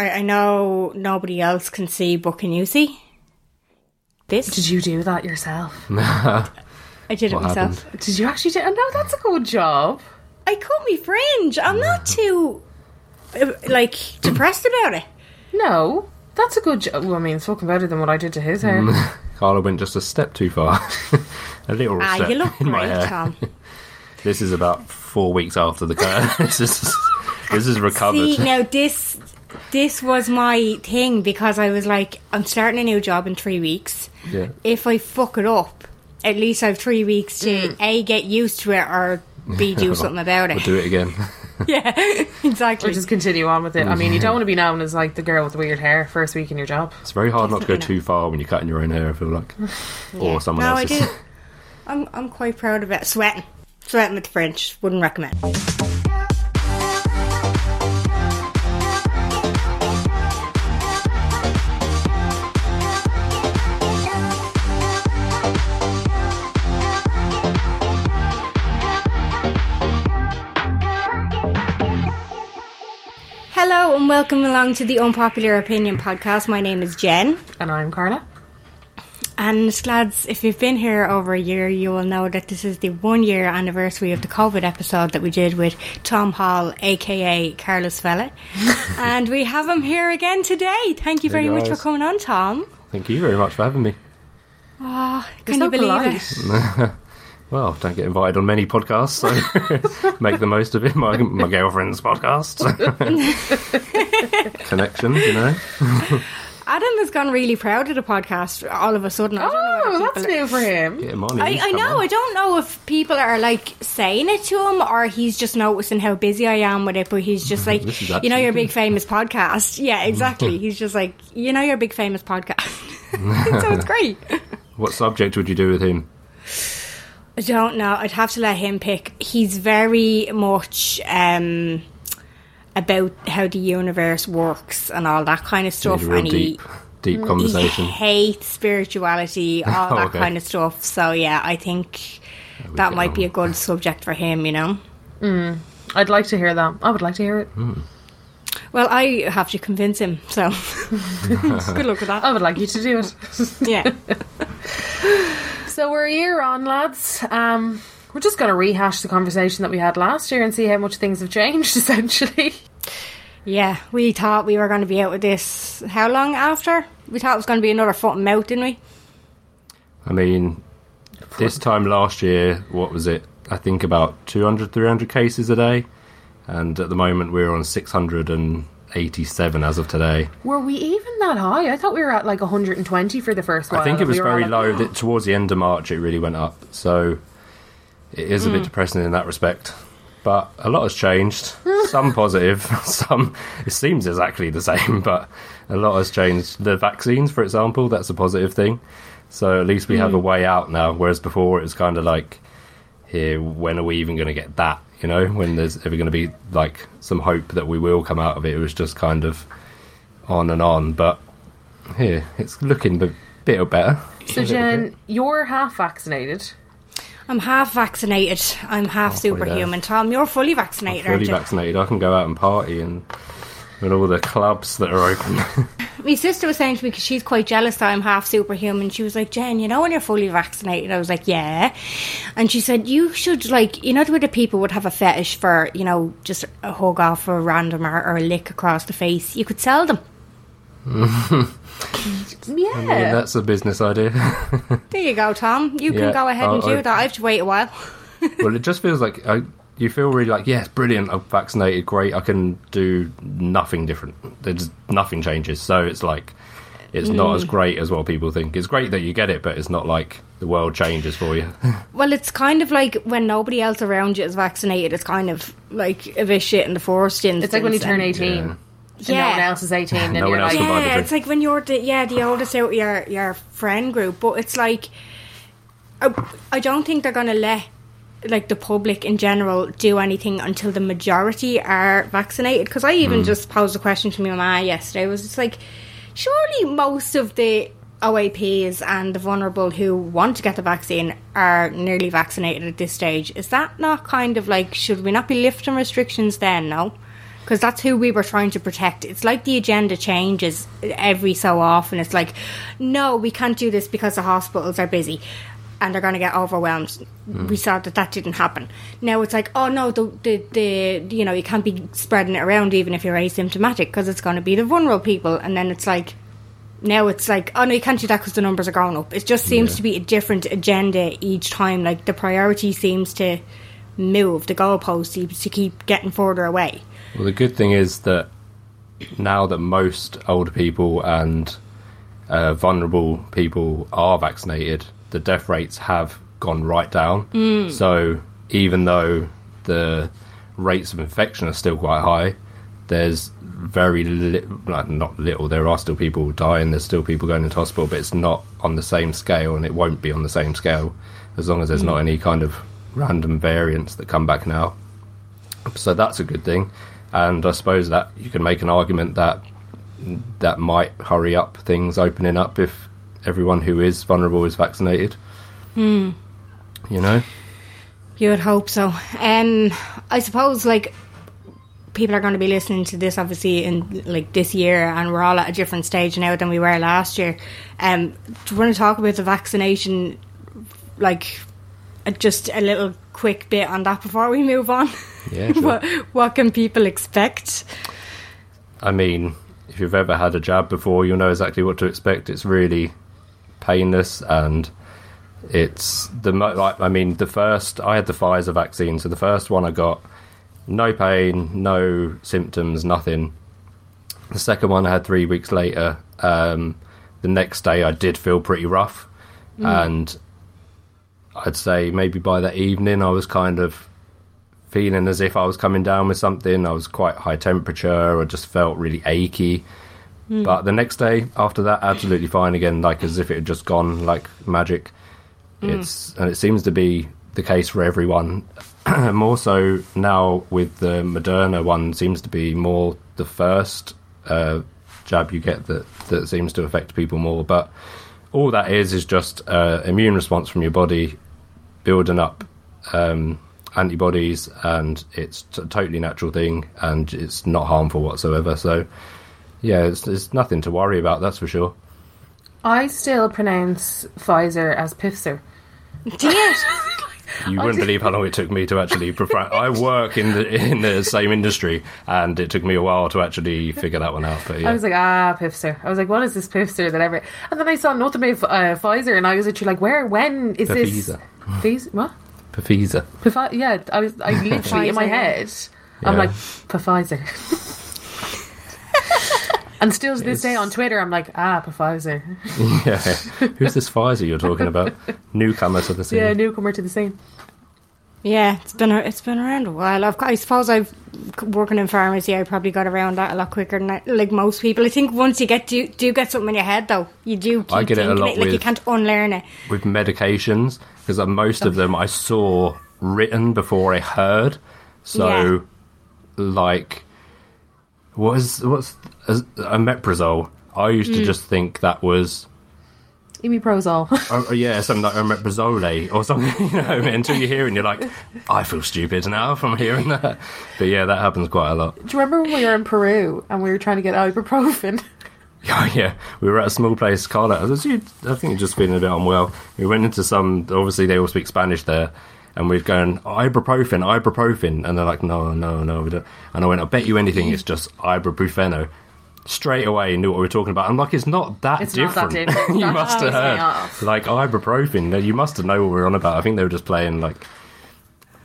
I, I know nobody else can see, but can you see? This? Did you do that yourself? I did it What myself. happened? Did you actually do? No, that's a good job. I cut me fringe. I'm not too, uh, like, depressed about it. No, that's a good job. Well, I mean, it's fucking better than what I did to his hair. Carla went just a step too far. a little Ah, step you look in my great, hair. Tom. This is about four weeks after the cut. this is this is recovered. See, now this this was my thing because I was like, I'm starting a new job in three weeks. yeah. If I fuck it up, at least I have three weeks to mm. a get used to it or b do something about We'll it. do it again. yeah, exactly. Or just continue on with it. I mean, you mm-hmm. don't want to be known as like the girl with the weird hair first week in your job. It's very hard not to go too far when you're cutting your own hair. I feel like, or someone no, I do. I'm I'm quite proud of it. Sweating, sweating with the French. Wouldn't recommend. And welcome along to the Unpopular Opinion podcast. My name is Jen. And I'm Carla. And lads, if you've been here over a year, you will know that this is the one year anniversary of the COVID episode that we did with Tom Hall, aka Carlos Vela. and we have him here again today. Thank you Hey, very much for coming on, Tom. Thank you very much for having me. Oh, can so you believe polite. it? Well, don't get invited on many podcasts, so make the most of it. My my girlfriend's podcast connection, you know. Adam has gone really proud of the podcast all of a sudden. I don't know Oh, that's new for him. Get him on. I, I know. on. I don't know if people are like saying it to him or he's just noticing how busy I am with it. But he's just like, This is you know, your big famous podcast. Yeah, exactly. he's just like, you know, your big famous podcast. so it's great. What subject would you do with him? I don't know. I'd have to let him pick. He's very much um, about how the universe works and all that kind of stuff. Real and he, deep, deep conversation. he hates spirituality, all that Okay. kind of stuff. So yeah, I think that get might be a good subject for him. You know. Mm, I'd like to hear that. I would like to hear it. Well, I have to convince him. So good luck with that. I would like you to do it. Yeah. So we're a year on, lads. Um, we're just going to rehash the conversation that we had last year and see how much things have changed, essentially. Yeah, we thought we were going to be out with this. How long after? We thought it was going to be another foot and mouth, didn't we? I mean, this time last year, what was it? I think about 200, 300 cases a day. And at the moment, we're on 687 as of today. Were we even that high? I thought we were at like 120 for the first while. I think it was we very like, low. That oh. towards the end of March, it really went up. So it is a bit hmm. depressing in that respect. But a lot has changed. some positive, some it seems exactly the same, but a lot has changed. The vaccines, for example, that's a positive thing. So at least we have a hmm. way out now. Whereas before, it was kind of like, here, when are we even going to get that? You know, when there's ever going to be like some hope that we will come out of it. It was just kind of on and on. But here, it's looking a bit better. So, Jen, you're half vaccinated. I'm half vaccinated. I'm half Halfway there. superhuman. Tom, you're fully vaccinated, fully aren't you? vaccinated. I can go out and party and with all the clubs that are open. My sister was saying to me because she's quite jealous that I'm half superhuman. She was like, "Jen, you know when you're fully vaccinated?" I was like, "Yeah," and she said, "You should like, you know, the way that people would have a fetish for, you know, just a hug off or a random or, or a lick across the face. You could sell them." Yeah. I mean, that's a business idea. There you go, Tom. You can go ahead and I'll- do I- that. I have to wait a while. well, it just feels like I, you feel really like, yes, brilliant, I'm vaccinated, great, I can do nothing different. There's nothing changes. So it's like, it's not as hmm. great as what people think. It's great that you get it, but it's not like the world changes for you. Well, it's kind of like when nobody else around you is vaccinated. It's kind of like a bit shit in the first instance. It's like when you turn 18 Yeah. and Yeah. no one else is 18 and No you're one else like, can buy the Yeah, it's like when you're the yeah the oldest out of your your friend group, but it's like I, I don't think they're gonna let like the public in general do anything until the majority are vaccinated. Because I even mm. just posed a question to my mama yesterday. it Was just like surely most of the OAPs and the vulnerable who want to get the vaccine are nearly vaccinated at this stage. Is that not kind of like should we not be lifting restrictions then? No because that's who we were trying to protect. It's like the agenda changes every so often. It's like, no, we can't do this because the hospitals are busy and they're going to get overwhelmed. We saw that that didn't happen. Now it's like, oh no, the, the, the you know, you can't be spreading it around even if you're asymptomatic because it's going to be the vulnerable people. And then it's like, now it's like, oh no, you can't do that because the numbers are going up. It just seems to be a different agenda each time. Like the priority seems to move, the goalpost seems to keep getting further away. Well, the good thing is that now that most older people and uh, vulnerable people are vaccinated, the death rates have gone right down. Mm. So even though the rates of infection are still quite high, there's very li- like, not little. There are still people dying. There's still people going into hospital, but it's not on the same scale, and it won't be on the same scale as long as there's not mm. any kind of random variants that come back now. So that's a good thing. And I suppose that you can make an argument that that might hurry up things opening up if everyone who is vulnerable is vaccinated. You know? You would hope so. Um, I suppose like people are going to be listening to this obviously in like this year, and we're all at a different stage now than we were last year. Um, do you want to talk about the vaccination? Like, uh, just a little quick bit on that before we move on. Yeah, sure. what what can people expect? I mean, if you've ever had a jab before, you'll know exactly what to expect. It's really painless and it's the mo- like I mean the first I had the Pfizer vaccine, so the first one I got no pain, no symptoms, nothing. The second one I had three weeks later. Um, the next day I did feel pretty rough, and I'd say maybe by that evening I was kind of feeling as if I was coming down with something. I was quite high temperature. I just felt really achy. But the next day after that, absolutely fine again, like as if it had just gone like magic. It's and it seems to be the case for everyone. more so now with the Moderna one seems to be more the first uh, jab you get that that seems to affect people more. But all that is is just uh, immune response from your body building up um, antibodies, and it's a totally natural thing, and it's not harmful whatsoever. So, yeah, it's, it's nothing to worry about. That's for sure. I still pronounce Pfizer as Pfizer. You wouldn't believe how long it took me to actually. Prefer- I work in the in the same industry, and it took me a while to actually figure that one out. But yeah, I was like, ah, Pfizer. I was like, what is this Pfizer that ever? And then I saw nothing about uh, Pfizer, and I was literally like, where, when is this? Pfizer. Pfizer? What? Pfizer. Pfi- yeah, I was. I literally in my Pfizer. head, I'm Yeah. like Pfizer. and still to this day on Twitter, I'm like, ah, Pfizer. Yeah, who's this Pfizer you're talking about? Newcomer to the scene. Yeah, newcomer to the scene. Yeah, it's been a, it's been around a while. I've, I suppose I've working in pharmacy. I probably got around that a lot quicker than I, like most people. I think once you get do do get something in your head though, you do. Keep I get it a thinking lot Like you can't unlearn it. with medications because most of them I saw written before I heard. So, like, was what's a, a meprazole? I used to mm. just think that was Imiprozol. oh, oh, yeah something like omeprazole or something. You know, until you hear it and you're like, I feel stupid now from hearing that. But yeah, that happens quite a lot. Do you remember when we were in Peru and we were trying to get ibuprofen? Yeah, oh, yeah. We were at a small place, Carla. I was- I think you're just feeling a bit unwell. We went into some. Obviously, they all speak Spanish there, and we're going ibuprofen, ibuprofen, and they're like, no, no, no. We don't. And I went, I bet you anything, it's just ibuprofeno. Straight away, knew what we were talking about. I'm like, it's not that It's not that different. different. you must have heard like ibuprofen. You must have known what we were on about. I think they were just playing like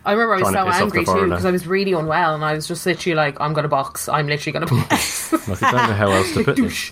I remember I was so piss off the angry too because I was really unwell and I was just literally like, I'm gonna box. I'm literally gonna box. Like, I don't know how else to put this.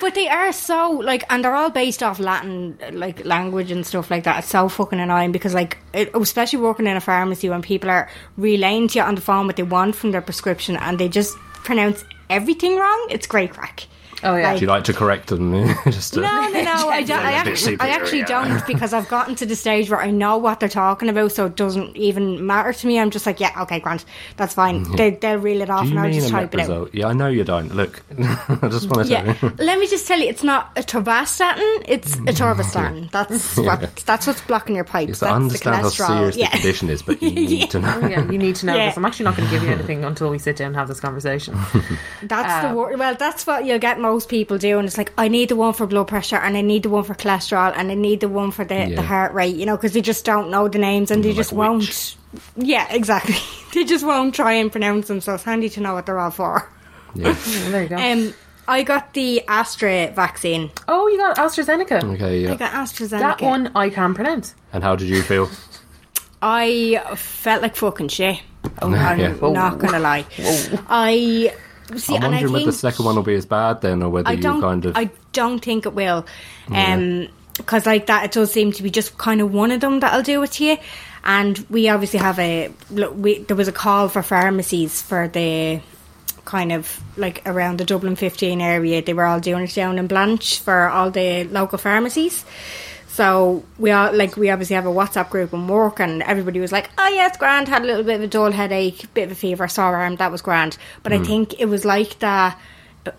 But they are so like, and they're all based off Latin like language and stuff like that. It's so fucking annoying because like, it, especially working in a pharmacy when people are relaying to you on the phone what they want from their prescription and they just pronounce everything wrong. It's great crack. Oh yeah. Do you like to correct them? Just to, No, no, no. I, don't, I, Yeah, a bit actually, I actually don't because I've gotten to the stage where I know what they're talking about, so it doesn't even matter to me. I'm just like, yeah, okay, Grant, that's fine. They, they'll reel it off, Mm-hmm. Do you and I'll just type it out. Yeah, I know you don't. Look, I just want to Yeah, tell you. let me just tell you, it's not a torvastatin, it's a torvastatin. That's what that's what's blocking your pipes. It's to that's understand the how serious yeah. the condition is, but you need to know. Oh, yeah, you need to know Yeah. this. I'm actually not going to give you anything until we sit down and have this conversation. That's Um, the wor- well. That's what you'll get most people do, and It's like I need the one for blood pressure, and I need the one for cholesterol, and I need the one for the, Yeah. the heart rate. You know, because they just don't know the names, and they just which? won't. Yeah, exactly. they just won't try and pronounce them. So it's handy to know what they're all for. Yeah. Well, there you go. Um, I got the Astra vaccine. oh, you got AstraZeneca. Okay, yeah. I got AstraZeneca. That one I can pronounce. And how did you feel? I felt like fucking shit. Oh, I'm Yeah. not gonna lie. I see, I'm and I wondering whether think the second one will be as bad then, or whether I you kind of. I don't think it will. Um, because like that, it does seem to be just kind of one of them that'll do it to you. And we obviously have a look. We, there was a call for pharmacies for the kind of like around the Dublin 15 area. They were all doing it down in Blanch for all the local pharmacies. So we all like we obviously have a WhatsApp group and work, and everybody was like, "Oh yeah, it's grand." Had a little bit of a dull headache, bit of a fever, sore arm. That was grand. But I think it was like that.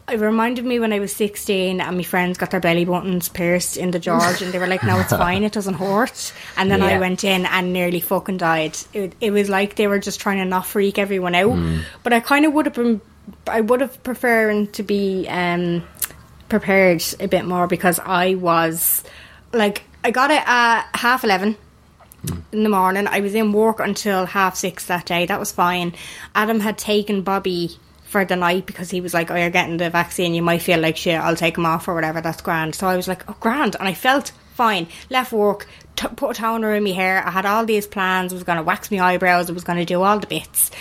It reminded me when I was sixteen, and my friends got their belly buttons pierced in the George, and they were like, "No, it's fine. It doesn't hurt." And then I went in and nearly fucking died. It, it was like they were just trying to not freak everyone out. But I kind of would have been. I would have preferred to be um, prepared a bit more because I was like I got it at half eleven in the morning. I was in work until half six that day. That was fine. Adam had taken Bobby for the night because he was like, "Oh, you're getting the vaccine. You might feel like shit. I'll take him off or whatever. That's grand." So I was like, "Oh, grand," and I felt fine. Left work, t- put a toner in my hair. I had all these plans. I was going to wax my eyebrows. I was going to do all the bits.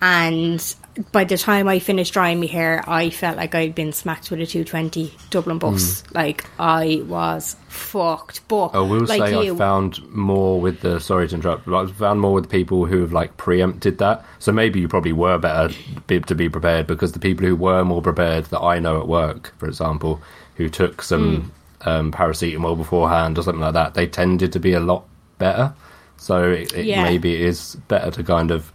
And by the time I finished drying my hair, I felt like I'd been smacked with a 220 Dublin bus. Like, I was fucked. But, I will like say you, I found more with the sorry to interrupt, but I found more with the people who have like preempted that. So maybe you probably were better be- to be prepared because the people who were more prepared that I know at work, for example, who took some Hmm. um, paracetamol beforehand or something like that, they tended to be a lot better. So it, it, Yeah. maybe it is better to kind of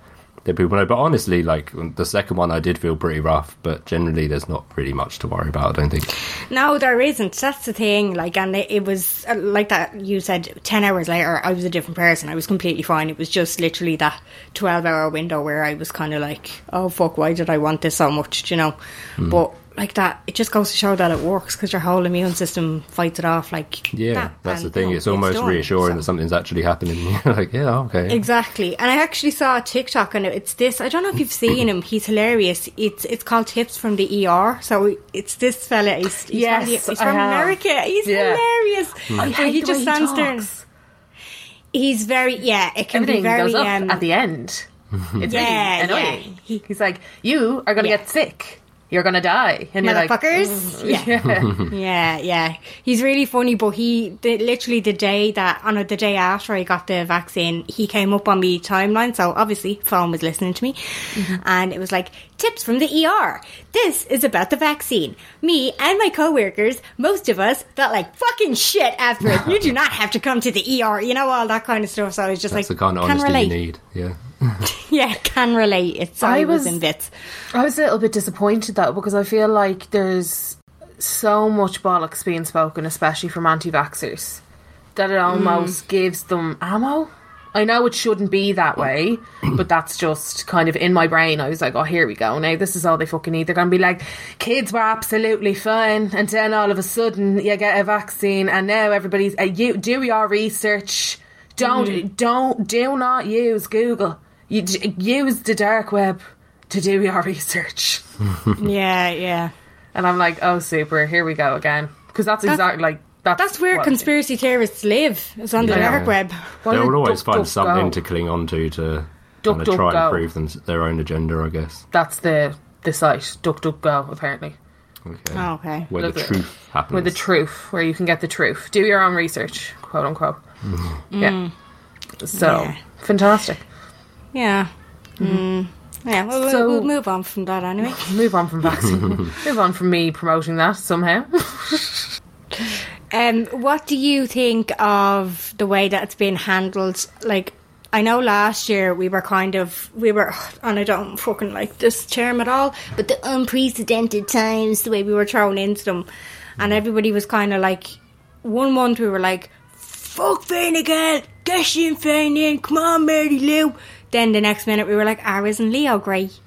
let people know. But honestly, like the second one, I did feel pretty rough. But generally, there's not really much to worry about. I don't think. No, there isn't. That's the thing. Like, and it, it was uh, like that. You said ten hours later, I was a different person. I was completely fine. It was just literally that twelve-hour window where I was kind of like, "Oh fuck, why did I want this so much?" do You know. Hmm. But like that, it just goes to show that it works because your whole immune system fights it off. Like, Yeah, that, that's the thing. you know, it's almost done, reassuring so. that something's actually happening. Like, yeah, okay. Exactly, and I actually saw a TikTok, and it's this. I don't know if you've seen him. He's hilarious. It's it's called Tips from the ER. So it's this fella. He's, he's Yes, from, the, he's from. America. He's Yeah. hilarious. I But hate he the just way stands there. and- talks. He's very yeah. It can Everything be very goes up um, at the end. It's Yeah, really yeah. annoying. He's like, "You are going to Yeah. get sick. You're going to die," and you're like, motherfuckers. yeah. "Yeah." Yeah, yeah. He's really funny, but he the, literally the day that on the day after I got the vaccine, he came up on me timeline. So obviously, phone was listening to me, and it was like tips from the ER. This is about the vaccine. Me and my coworkers, most of us felt like fucking shit after it. You do not have to come to the ER. You know all that kind of stuff. So I was just That's like, the kind of honesty relate. you need. Yeah. Yeah, can relate. It's I, I was, was- in bits. I was a little bit disappointed though because I feel like there's so much bollocks being spoken, especially from anti-vaxxers, that it almost gives them ammo. I know it shouldn't be that way, but that's just kind of in my brain. I was like, oh, here we go. Now this is all they fucking need. They're going to be like, kids were absolutely fine, and then all of a sudden you get a vaccine, and now everybody's uh, you do your research. Don't don't do not use Google. You use the dark web to do your research. Yeah, yeah. And I'm like, oh, super, here we go again. Because that's exactly like, That's, That's where what- conspiracy theorists live. It's on the Yeah. dark web. Why They did will always Duck, find Duck, something Go? to cling on to to Duck, kind of Duck, try Go. and prove them their own agenda, I guess. That's the the site. Duck Duck Go. Apparently, Okay. Oh, okay. Where the Look at- truth happens. where the truth, where you can get the truth. Do your own research, quote unquote. Yeah. So Mm. Yeah. fantastic. Yeah. Mm. Yeah, well, So- we'll move on from that anyway. Move on from vaccine. Move on from me promoting that somehow. Um, what do you think of the way that it's been handled? Like, I know last year we were kind of we were, and I don't fucking like this term at all, but the unprecedented times, the way we were thrown into them, and everybody was kind of like, one month we were like, "Fuck Fine Gael, get Sinn Féin in, come on, Mary Lou." Then the next minute we were like, "Ah, isn't Leo great?"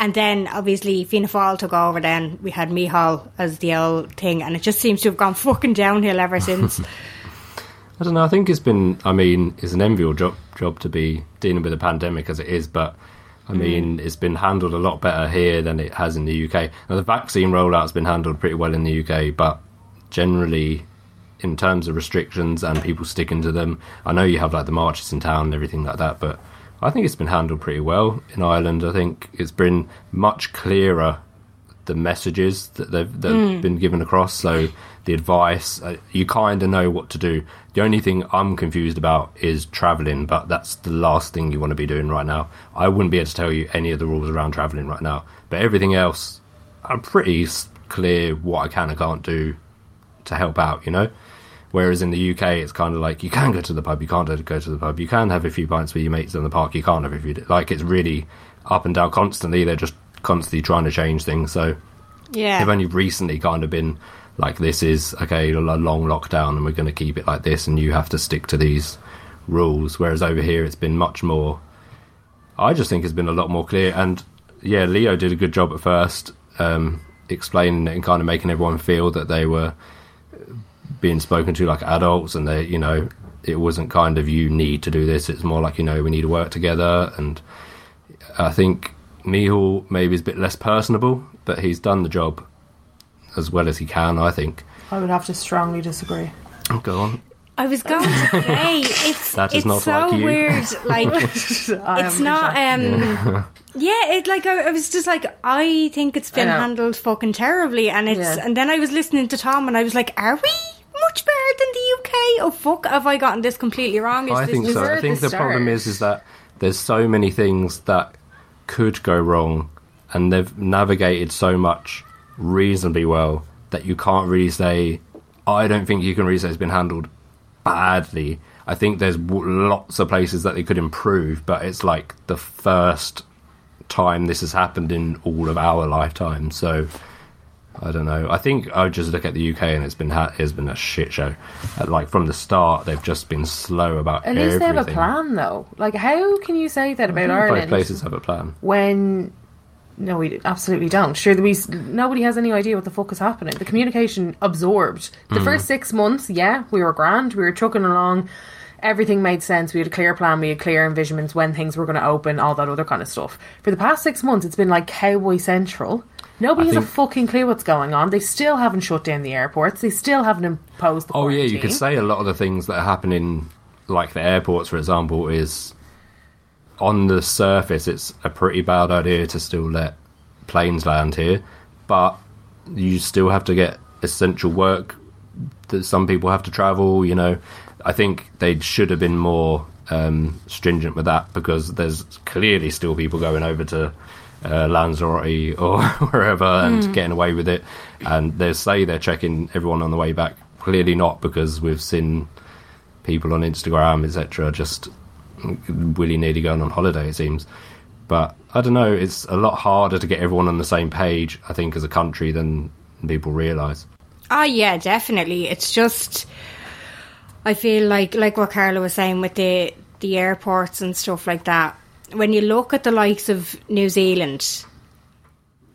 And then obviously Fianna Fáil took over. Then we had Micheál as the old thing, and it just seems to have gone fucking downhill ever since. I don't know. I think it's been. I mean, it's an enviable job job to be dealing with a pandemic as it is, but I mean, it's been handled a lot better here than it has in the UK. Now, the vaccine rollout's been handled pretty well in the UK, but generally, in terms of restrictions and people sticking to them, I know you have like the marches in town and everything like that, but I think it's been handled pretty well in Ireland. I think it's been much clearer the messages that they've that have been given across. So the advice, uh, you kind of know what to do. The only thing I'm confused about is traveling, but that's the last thing you want to be doing right now. I wouldn't be able to tell you any of the rules around traveling right now, but everything else, I'm pretty clear what I can and can't do to help out. You know. Whereas in the UK, it's kind of like you can go to the pub, you can't go to the pub, you can have a few pints with your mates in the park, you can't have a few. Like it's really up and down constantly. They're just constantly trying to change things. So yeah, they've only recently kind of been like, this is okay, a long lockdown, and we're going to keep it like this, and you have to stick to these rules. Whereas over here, it's been much more. I just think it's been a lot more clear. And yeah, Leo did a good job at first, um, explaining it and kind of making everyone feel that they were being spoken to like adults, and they, you know, it wasn't kind of you need to do this. It's more like you know we need to work together. And I think Micheál maybe is a bit less personable, but he's done the job as well as he can. I think. I would have to strongly disagree. Go on. I was going to say it's That is it's not so like weird. Like it's not. um Yeah, it like I, I was just like I think it's been handled fucking terribly, and it's Yeah. and then I was listening to Tom, and I was like, are we? Much better than the UK. Oh fuck! Have I gotten this completely wrong? Is I this think so. I think the the problem is is that there's so many things that could go wrong, and they've navigated so much reasonably well that you can't really say. I don't think you can really say it's been handled badly. I think there's w- lots of places that they could improve, but it's like the first time this has happened in all of our lifetime. So I don't know. I think I would just look at the UK and it's been ha- it's been a shit show. Like from the start, they've just been slow about At least they have a plan, though. Like, how can you say that about Both Ireland places have a plan. when? No, we absolutely don't. Sure, we nobody has any idea what the fuck is happening. The communication absorbed. The Mm. first six months, yeah, we were grand. We were trucking along. Everything made sense. We had a clear plan. We had clear envisionments when things were going to open, all that other kind of stuff. For the past six months, it's been like Cowboy Central. Nobody I has a fucking clue what's going on. They still haven't shut down the airports. They still haven't imposed the Oh yeah, you quarantine. could say a lot of the things that are happening, like the airports, for example, is on the surface it's a pretty bad idea to still let planes land here, but you still have to get essential work that some people have to travel. You know, I think they should have been more um, stringent with that because there's clearly still people going over to uh, Lanzarote or wherever and getting away with it. And they say they're checking everyone on the way back. Clearly not because we've seen people on Instagram, etc., just willy nilly going on holiday. It seems. But I don't know. It's a lot harder to get everyone on the same page. I think as a country than people realise. Oh yeah, definitely. It's just I feel like like what Carla was saying with the the airports and stuff like that. When you look at the likes of New Zealand,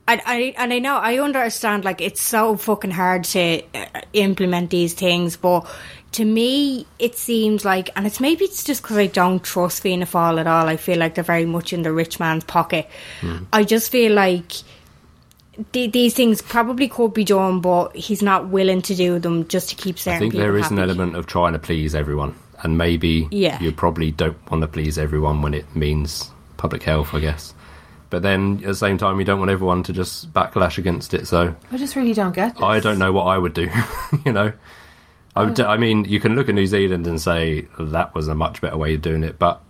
I, I and I know I understand like it's so fucking hard to uh, implement these things, but to me it seems like, and it's maybe it's just because I don't trust Fianna Fáil at all. I feel like they're very much in the rich man's pocket. I just feel like th- these things probably could be done, but he's not willing to do them just to keep certain I think there is happy. an element of trying to please everyone, and maybe Yeah. you probably don't want to please everyone when it means public health, I guess. But then at the same time, you don't want everyone to just backlash against it. So I just really don't get this. I don't know what I would do. you know, I, would, oh. I mean, you can look at New Zealand and say that was a much better way of doing it, but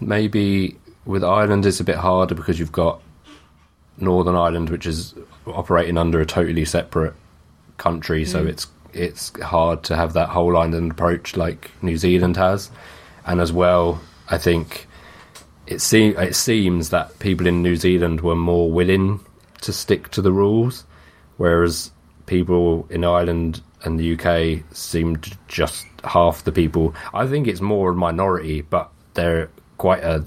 maybe with Ireland it's a bit harder because you've got Northern Ireland, which is operating under a totally separate country, so mm. it's it's hard to have that whole island approach like New Zealand has, and as well, I think it seems it seems that people in New Zealand were more willing to stick to the rules, whereas people in Ireland and the UK seemed just half the people. I think it's more a minority, but they're quite a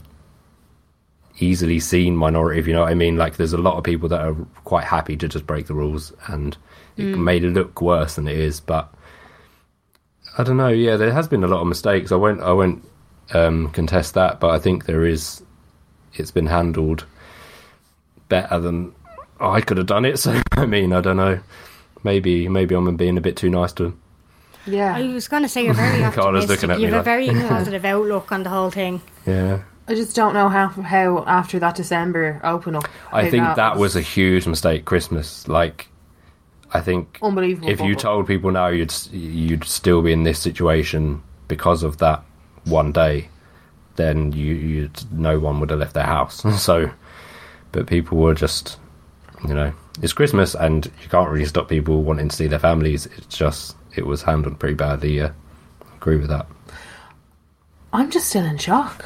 easily seen minority, if you know what I mean. Like, there's a lot of people that are quite happy to just break the rules, and it made it look worse than it is. But I don't know. Yeah, there has been a lot of mistakes. I won't. I won't um, contest that, but I think there is. It's been handled better than I could have done it. So I mean, I don't know. Maybe maybe I'm being a bit too nice to him. Yeah. I was going to say you're very Carla's optimistic. looking at You me have a like- very positive outlook on the whole thing. Yeah. I just don't know how how after that December open up. I how think that was a huge mistake. Christmas, like, I think Unbelievable If you told people now, you'd you'd still be in this situation because of that one day, then you you'd no one would have left their house. so, but people were just, you know, it's Christmas and you can't really stop people wanting to see their families. It's just it was handled pretty badly. Yeah, agree with that. I'm just still in shock.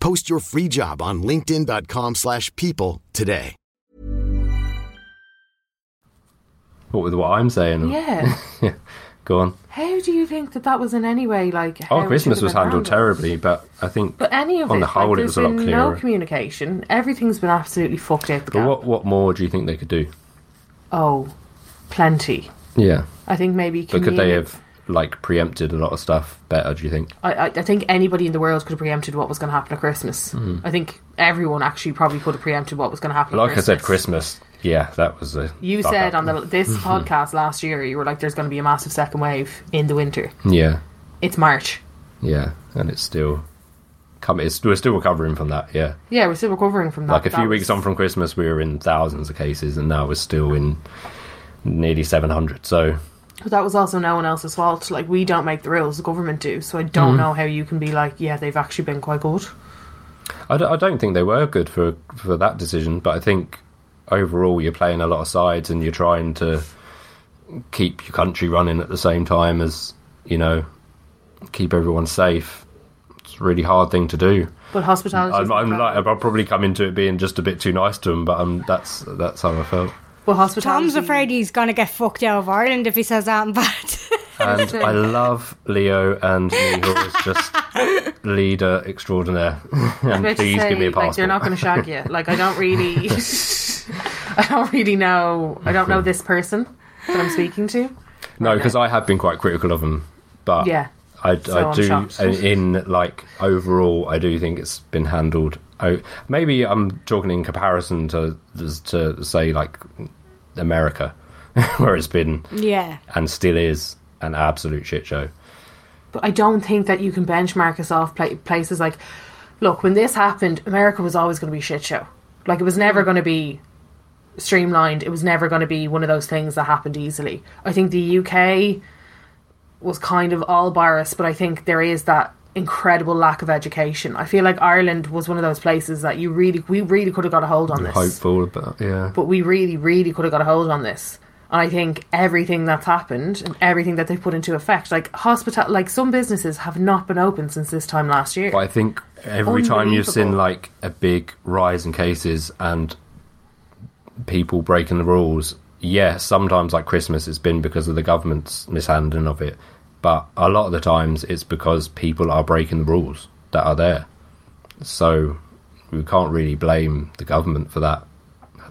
Post your free job on linkedin.com/people slash people today. What with what I'm saying? Yeah. Go on. how do you think that that was in any way like? Oh, Christmas was have been handled terribly, but I think But any of on it, the whole, like, it was a lot clearer. no communication. Everything's been absolutely fucked out the But gap. what what more do you think they could do? Oh, plenty. Yeah, I think maybe. but could they have like preempted a lot of stuff better? Do you think? I, I, think anybody in the world could have preempted what was going to happen at Christmas. Hmm. I think everyone actually probably could have preempted what was going to happen. Like at I said, Christmas. Yeah, that was a. You said on the this podcast last year, you were like, "There's going to be a massive second wave in the winter." Yeah, It's March. yeah, and it's still coming. It's, we're still recovering from that. Yeah, Yeah, we're still recovering from that. like a That few was- weeks on from Christmas, we were in thousands of cases, and now we're still in nearly seven hundred. So But that was also no one else's fault. Like we don't make the rules; the government do. So I don't know how you can be like, "Yeah, they've actually been quite good." I don't, think they were good for for that decision, but I think overall you're playing a lot of sides and you're trying to keep your country running at the same time as you know keep everyone safe. It's a really hard thing to do. But hospitality. I'm, I'm like I'll probably come into it being just a bit too nice to them, but um, that's that's how I felt. But hospitality. Tom's afraid he's going to get fucked out of Ireland if he says that in bad. And I love Leo and Micheál as just leader extraordinaire. and please say, give me a passport. Like, they're not going to shag you. Like I don't really, I don't really know. I don't know this person that I'm speaking to. No, because I have been quite critical of him, but Yeah. I, So I do shocked. Uh, in like overall, I do think it's been handled. Oh, maybe I'm talking in comparison to to say like America, where it's been yeah. and still is an absolute shit show. But I don't think that you can benchmark us off pla- places like, look, when this happened, America was always going to be a shit show. Like it was never mm. going to be streamlined. It was never going to be one of those things that happened easily. I think the UK was kind of all virus, but I think there is that incredible lack of education. I feel like Ireland was one of those places that you really, we really could have got a hold on this. Hopeful, but yeah. But we really, really could have got a hold on this. And I think everything that's happened and everything that they've put into effect, like hospital, like some businesses have not been open since this time last year. But I think every time you've seen like a big rise in cases and people breaking the rules, yeah, sometimes like Christmas, it's been because of the government's mishandling of it. But a lot of the times, it's because people are breaking the rules that are there. So we can't really blame the government for that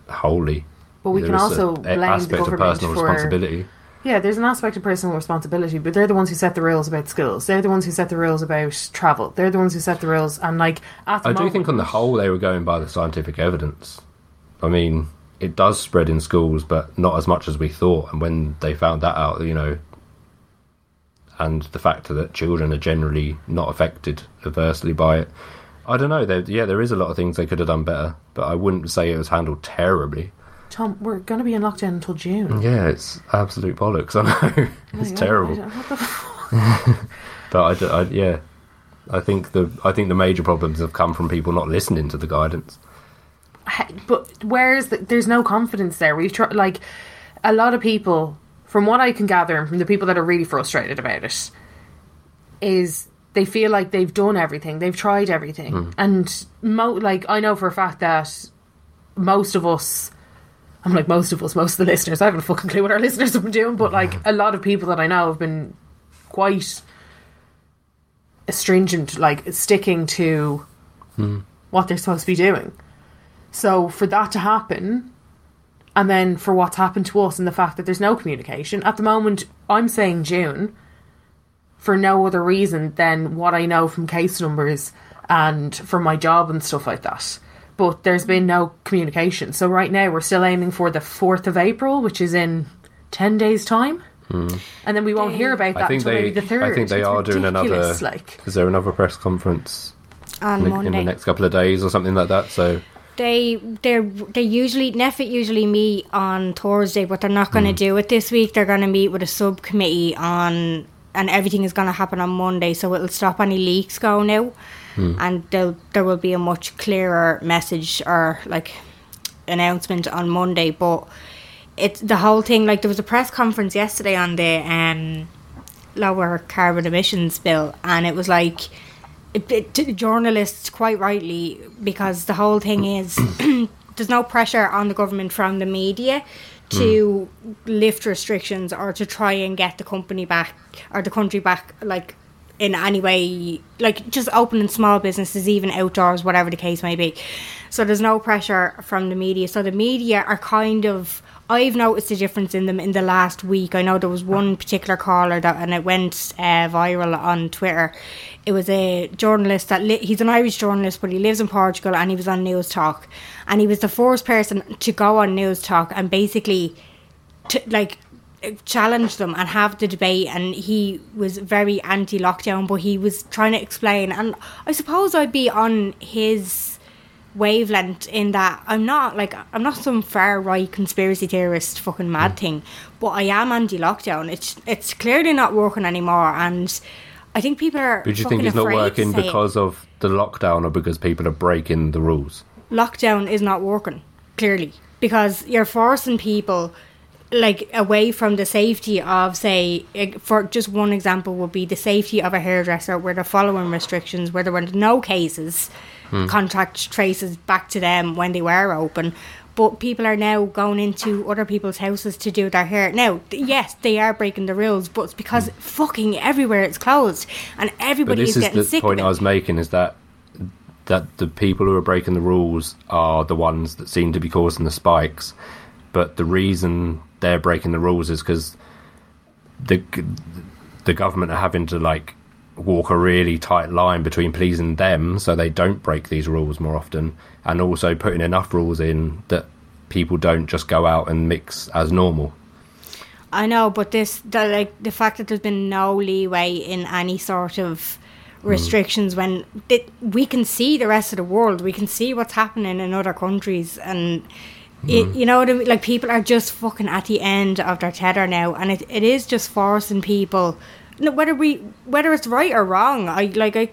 wholly. But we There can also a blame the aspect of government personal for- responsibility. Yeah, there's an aspect of personal responsibility, but they're the ones who set the rules about schools. They're the ones who set the rules about travel. They're the ones who set the rules, and like the I do think on the whole they were going by the scientific evidence. I mean, it does spread in schools, but not as much as we thought. And when they found that out, you know, and the fact that children are generally not affected adversely by it, I don't know. There, yeah, there is a lot of things they could have done better, but I wouldn't say it was handled terribly. Tom, we're going to be in lockdown until June. Yeah, it's absolute bollocks. I know oh it's Like, terrible. I don't- what But I, I- yeah, I think the I think the major problems have come from people not listening to the guidance. but where's the, there's no confidence there. We've tried like a lot of people, from what I can gather, and from the people that are really frustrated about it, is they feel like they've done everything, they've tried everything, hmm. and mo- like I know for a fact that most of us. I'm like most of us, most of the listeners. I haven't a fucking clue what our listeners have been doing, but like hmm. a lot of people that I know have been quite astringent, like sticking to hmm. what they're supposed to be doing. So for that to happen, and then for what's happened to us and the fact that there's no communication at the moment, I'm saying June for no other reason than what I know from case numbers and from my job and stuff like that. But there's been no communication. So right now we're still aiming for the 4th of April, which is in 10 days' time. Hmm. And then we won't hear about that I think until they, maybe the 3rd. I think they It's are doing another. ridiculous, Like, Is there another press conference on in, Monday. in the next couple of days or something like that? So They they they usually NPHET usually meet on Thursday, but they're not going to do it this week. They're going to meet with a subcommittee on, and everything is going to happen on Monday, so it'll stop any leaks going out, and there there will be a much clearer message or like announcement on Monday. But it's the whole thing. Like there was a press conference yesterday on the um, lower carbon emissions bill, and it was like it, it, journalists quite rightly because the whole thing is there's no pressure on the government from the media to lift restrictions or to try and get the company back or the country back like in any way like just opening small businesses even outdoors whatever the case may be so there's no pressure from the media so the media are kind of I've noticed a difference in them in the last week. I know there was one particular caller that, and it went uh, viral on Twitter. It was a journalist that li- he's an Irish journalist, but he lives in Portugal, and he was on Newstalk, and he was the first person to go on Newstalk and basically, to, like, challenge them and have the debate. And he was very anti-lockdown, but he was trying to explain. And I suppose I'd be on his wavelength in that I'm not like I'm not some far right conspiracy theorist fucking mad mm. thing, but I am anti lockdown. It's it's clearly not working anymore and I think people are But do you think it's not working because of the lockdown or because people are breaking the rules? lockdown is not working clearly because you're forcing people like away from the safety of say for just one example would be the safety of a hairdresser where they're following restrictions where there were no cases hmm. contact traces back to them when they were open but people are now going into other people's houses to do their hair. Now yes they are breaking the rules but it's because hmm. fucking everywhere it's closed and everybody this is is getting the point of I was making is that that the people who are breaking the rules are the ones that seem to be causing the spikes. But the reason they're breaking the rules is because the the government are having to like walk a really tight line between pleasing them so they don't break these rules more often and also putting enough rules in that people don't just go out and mix as normal. I know, but this, the, like the fact that there's been no leeway in any sort of mm. restrictions when it, we can see the rest of the world, we can see what's happening in other countries, and It, mm. you know what I mean? Like people are just fucking at the end of their tether now, and it, it is just forcing people. No, whether we whether it's right or wrong, I like I.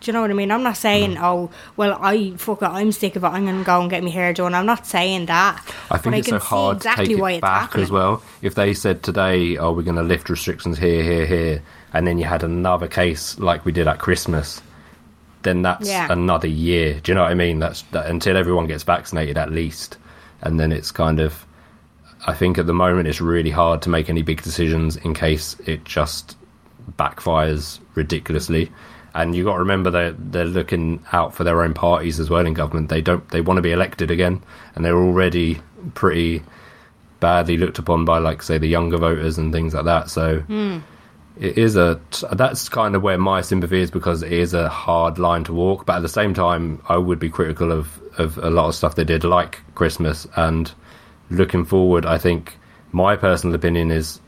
Do you know what I mean? I'm not saying, mm. oh, well, I fuck it, I'm sick of it. I'm gonna go and get my hair done. I'm not saying that. I think but it's I so hard exactly to take why it it's back happening. as well. If they said today, "Oh, we're going to lift restrictions here, here, here," and then you had another case like we did at Christmas, then that's Yeah. another year. Do you know what I mean? That's that, until everyone gets vaccinated at least, and then it's kind of. I think at the moment it's really hard to make any big decisions in case it just backfires ridiculously. And you got to remember they're they're looking out for their own parties as well in government. They don't they want to be elected again, and they're already pretty badly looked upon by like say the younger voters and things like that. So hmm. it is a that's kind of where my sympathy is because it is a hard line to walk. But at the same time, I would be critical of of a lot of stuff they did, like Christmas. And looking forward, I think my personal opinion is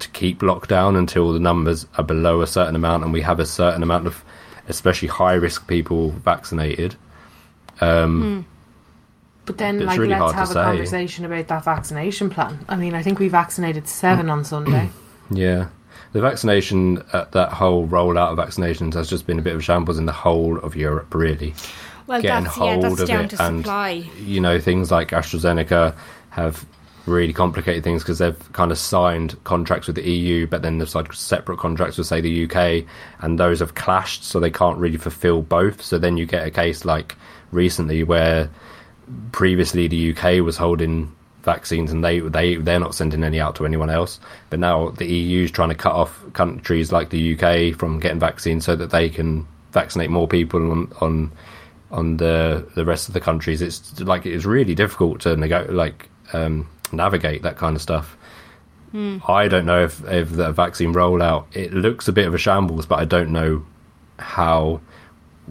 to keep lockdown until the numbers are below a certain amount and we have a certain amount of especially high risk people vaccinated. Um, But then, like, really let's have a say. conversation about that vaccination plan. I mean, I think we vaccinated seven on Sunday. Yeah. The vaccination, uh, that whole rollout of vaccinations has just been a bit of a shambles in the whole of Europe, really. Well, Getting that's yeah, hold that's of down it. to and, supply. you know, things like AstraZeneca have really complicated things because they've kind of signed contracts with the EU, but then they've signed separate contracts with, say, the UK, and those have clashed, so they can't really fulfill both. So then you get a case like recently where previously the UK was holding vaccines and they they they're not sending any out to anyone else but now the EU is trying to cut off countries like the UK from getting vaccines so that they can vaccinate more people on on on the the rest of the countries it's like it's really difficult to nego- like um navigate that kind of stuff hmm. I don't know if if the vaccine rollout it looks a bit of a shambles but I don't know how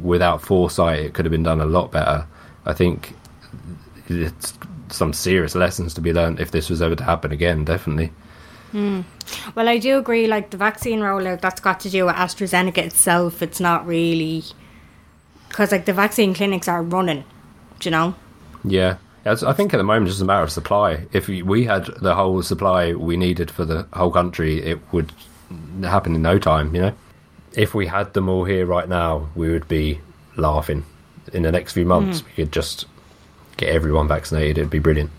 without foresight it could have been done a lot better I think it's some serious lessons to be learned if this was ever to happen again. Definitely. Hmm. Well, I do agree. Like the vaccine rollout, that's got to do with AstraZeneca itself. It's not really because like the vaccine clinics are running. Do you know? Yeah. I think at the moment it's just a matter of supply. If we- had the whole supply we needed for the whole country, it would happen in no time. You know, if we had them all here right now, we would be laughing. In the next few months, mm. we could just get everyone vaccinated. It'd be brilliant.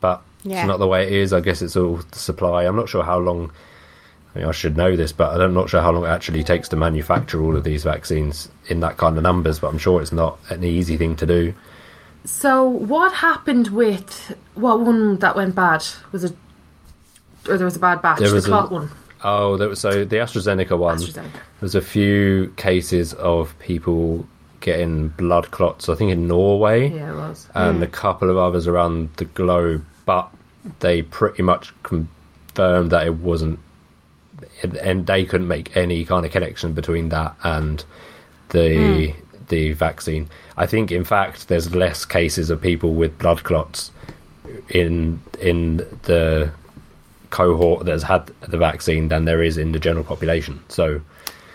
But Yeah. it's not the way it is. I guess it's all the supply. I'm not sure how long. I mean, I should know this, but I'm not sure how long it actually takes to manufacture all of these vaccines in that kind of numbers. But I'm sure it's not an easy thing to do. So, what happened with what one that went bad? Was it, or there was a bad batch? There the a- clot one. Oh, there was, so the AstraZeneca one. AstraZeneca. There's a few cases of people getting blood clots. I think in Norway, Yeah, it was. and hmm. a couple of others around the globe, but they pretty much confirmed that it wasn't, and they couldn't make any kind of connection between that and the hmm. The vaccine. I think, in fact, there's less cases of people with blood clots in in the cohort that has had the vaccine than there is in the general population. So,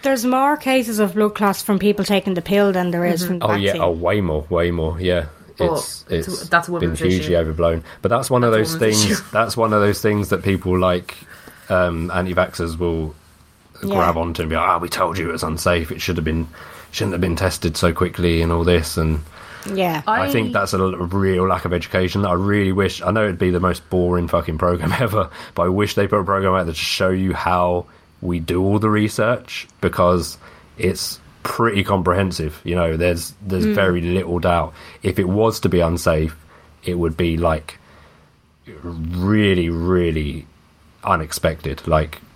There's more cases of blood clots from people taking the pill than there is from the oh vaccine. yeah, oh way more, way more. Yeah, But it's it's- it's that's a been hugely issue. overblown. But that's one of those things. issue. That's one of those things that people like um, anti-vaxxers will Yeah. grab onto and be like, "Ah, we told you it was unsafe. It should have been." Shouldn't have been tested so quickly and all this, and yeah. I think that's a real lack of education. that I really wish. I know it'd be the most boring fucking program ever, but I wish they put a program out there to show you how we do all the research because it's pretty comprehensive. You know, there's there's mm. very little doubt. If it was to be unsafe, it would be like really, really unexpected. Like w-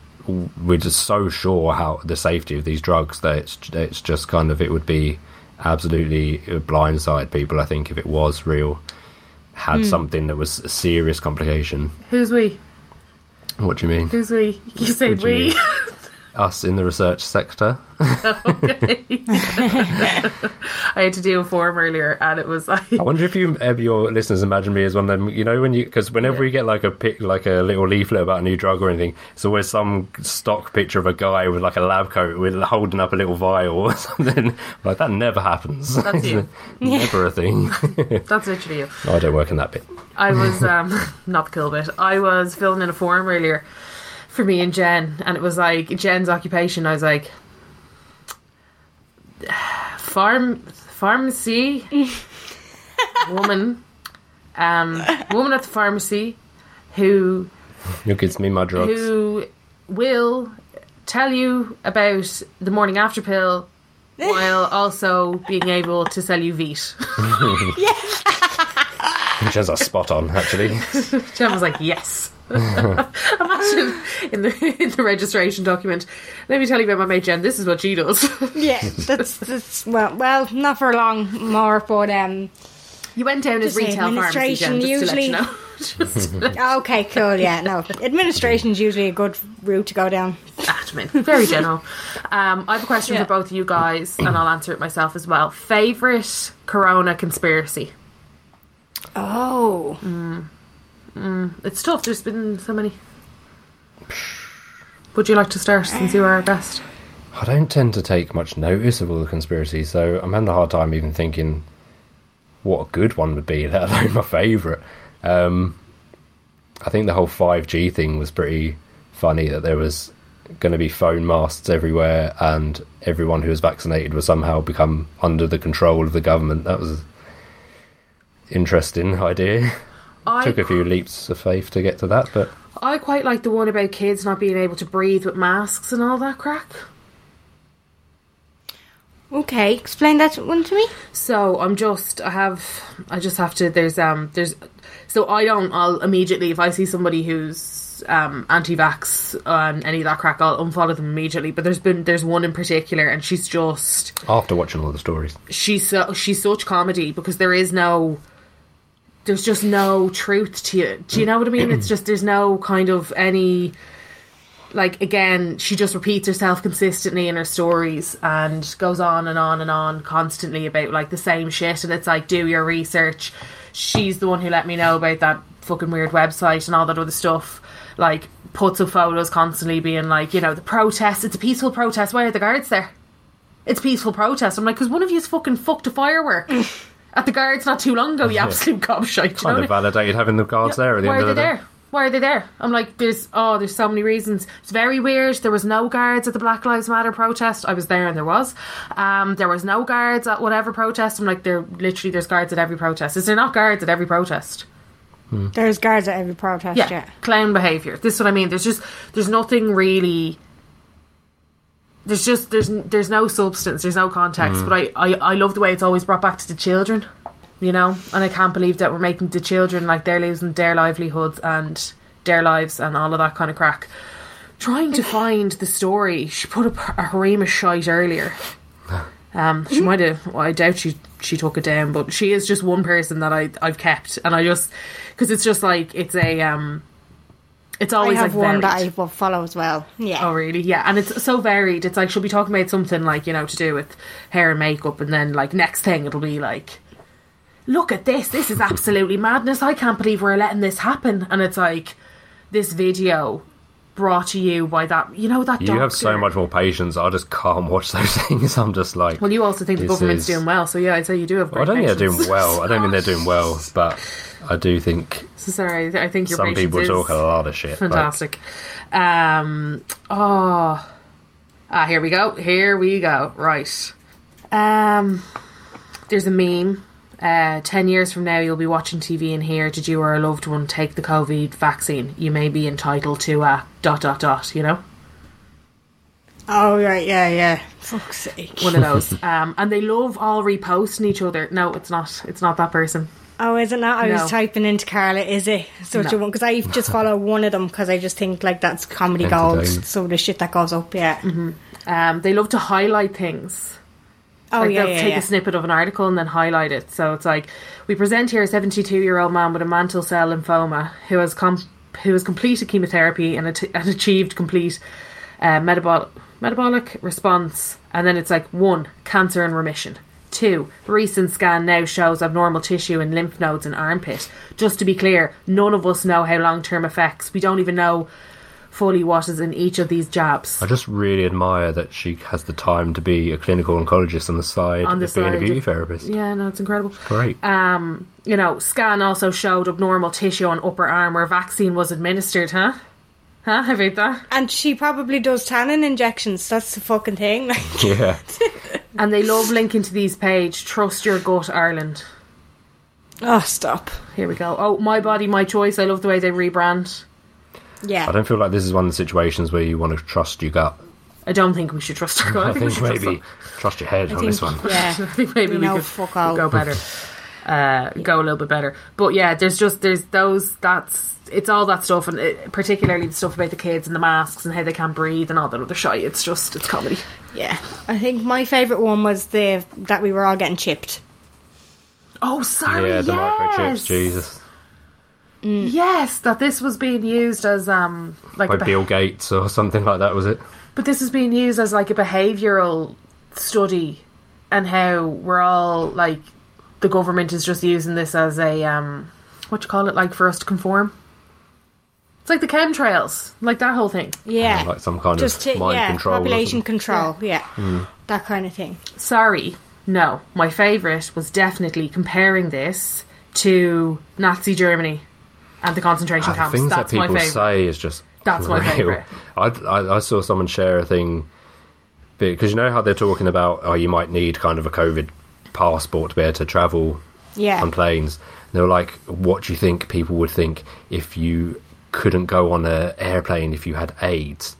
we're just so sure how the safety of these drugs that it's it's just kind of it would be absolutely blindside people. I think if it was real, had hmm. something that was a serious complication. Who's we? What do you mean? Who's we? You said What do you we. us in the research sector. I had to do a form earlier, and it was like I wonder if you, your listeners imagine me as one of them. You know, when you because whenever we get like a pic, like a little leaflet about a new drug or anything, it's always some stock picture of a guy with like a lab coat with holding up a little vial or something. Like that never happens. That's you. never a thing. that's literally you. I don't work in that bit. I was um not the cool bit. I was filling in a form earlier for me and Jen, and it was like Jen's occupation. I was like, farm pharmacy woman, um, woman at the pharmacy who Who gives me my drugs? who will tell you about the morning after pill while also being able to sell you Veet. Which is a spot on, actually. Jen was like, yes. Imagine in the in the registration document. Let me tell you about my mate Jen. This is what she does. Yeah, that's, that's well, well, not for long more, but um, You went down as retail pharmacy, Jen, administration just to let you usually- know. To let you okay, cool, yeah, no, administration's usually a good route to go down. admin. Very general. Um, I have a question Yeah. for both of you guys, and I'll answer it myself as well. Favorite Corona conspiracy? Oh, It's tough. There's been so many. Would you like to start since you are our guest? I don't tend to take much notice of all the conspiracies, so I'm having a hard time even thinking what a good one would be, let alone my favourite. Um, I think the whole 5G thing was pretty funny that there was going to be phone masts everywhere and everyone who was vaccinated would somehow become under the control of the government. That was an interesting idea. I Took a few leaps of faith to get to that, but I quite like the one about kids not being able to breathe with masks and all that crack. okay, explain that one to me. So I'm just I have I just have to there's um there's so I don't I'll immediately if I see somebody who's um anti-vax and any of that crack I'll unfollow them immediately but there's been there's one in particular and she's just after watching all the stories, she's so she's such comedy because there is no there's just no truth to it. Do you know what I mean? It's just there's no kind of any like again, she just repeats herself consistently in her stories and goes on and on and on constantly about like the same shit and it's like do your research. She's the one who let me know about that fucking weird website and all that other stuff. Like puts up photos constantly being like, you know, the protest, it's a peaceful protest, why are the guards there? It's peaceful protest. I'm like, because one of you's fucking fucked a firework at the guards not too long ago, you absolute gobshite. you know kind what of validated having the guards there at the Why end are of they the day. there? Why are they there? I'm like, there's oh, there's so many reasons. It's very weird. There was no guards at the Black Lives Matter protest. I was there and there was. Um, there was no guards at whatever protest. I'm like, there literally there's guards at every protest. Is there not guards at every protest? There's guards at every protest. Yeah, Yeah, clown behavior. This is what I mean. There's just there's nothing really. There's just there's there's no substance. There's no context. But I, I I love the way it's always brought back to the children. You know, and I can't believe that we're making the children like they're losing their livelihoods and their lives and all of that kind of crack. Trying to find the story. She put up a harem of shite earlier. Um, she might have. Well, I doubt she she took it down, but she is just one person that I I've kept, and I just because it's just like it's a um, it's always I have like one that. I will follow as well. Yeah, Oh really? Yeah, and it's so varied. It's like she'll be talking about something like you know to do with hair and makeup, and then like next thing it'll be like, look at this. This is absolutely madness. I can't believe we're letting this happen. And it's like this video brought to you by that. You know that You have so much more patience. I just can't watch those things. I'm just like, Well, you also think the government's is- doing well, so yeah, I'd say you do have. I don't think they're doing well. I don't think they're doing well, but I do think So sorry, I think your some people talk a lot of shit. like- fantastic. Um, oh, ah, here we go. Here we go. Right. Um, there's a meme. Uh, ten years from now, you'll be watching TV and hear, "Did you or a loved one take the COVID vaccine? You may be entitled to a dot dot dot." You know, Oh right, yeah, yeah. Fuck's sake. one of those. um, and they love all reposting each other. No, it's not. It's not that person. Oh, is it not? I No. was typing into Carla. Is it such No. a one? Because I just follow one of them because I just think like that's comedy gold. Entertaining. So the shit that goes up, yeah. Um, they love to highlight things. Oh like yeah, they'll yeah, take yeah. a snippet of an article and then highlight it. So it's like we present here a 72 year old man with a mantle cell lymphoma who has com- who has completed chemotherapy and, at- and achieved complete uh, metabolic metabolic response, and then it's like one cancer in remission. Two, recent scan now shows abnormal tissue in lymph nodes and armpit. Just to be clear, none of us know how long term effects. We don't even know fully what is in each of these jabs. I just really admire that she has the time to be a clinical oncologist on the side On the of being a beauty of- therapist. Yeah, no, it's incredible. Great. Um, you know, scan also showed abnormal tissue on upper arm where vaccine was administered, huh? Huh? How about that? And she probably does tannin injections. That's the fucking thing. Like, yeah. And they love linking to these page. Trust your gut, Ireland. oh, stop. Here we go. Oh, my body, my choice. I love the way they rebrand. Yeah. I don't feel like this is one of the situations where you want to trust your gut. I don't think we should trust our gut. I we think should trust maybe them. trust your head on this one. Yeah. I think maybe We we, know could fuck all. go better. Uh, go a little bit better. But yeah, there's just there's those that's it's all that stuff, and it, particularly the stuff about the kids and the masks and how they can't breathe and all that other shit. It's just it's comedy. Yeah. I think my favourite one was the that we were all getting chipped. Oh, sorry. yeah, the yes. microchips, Jesus. Yes, that this was being used as um like By a beh- Bill Gates or something like that, was it? but this is being used as like a behavioural study, and how we're all like the government is just using this as a um what you call it like for us to conform. It's like the chemtrails, like that whole thing. Yeah. Like some kind Just of to, mind yeah, control. population control. Yeah. That kind of thing. Sorry, no. My favourite was definitely comparing this to Nazi Germany and the concentration Ah, the camps. things That's that my people favourite. say is just That's my favourite. I, I, I saw someone share a thing because you know how they're talking about oh you might need kind of a COVID passport to be able to travel Yeah. on planes. They were like, what do you think people would think if you couldn't go on an airplane if you had AIDS?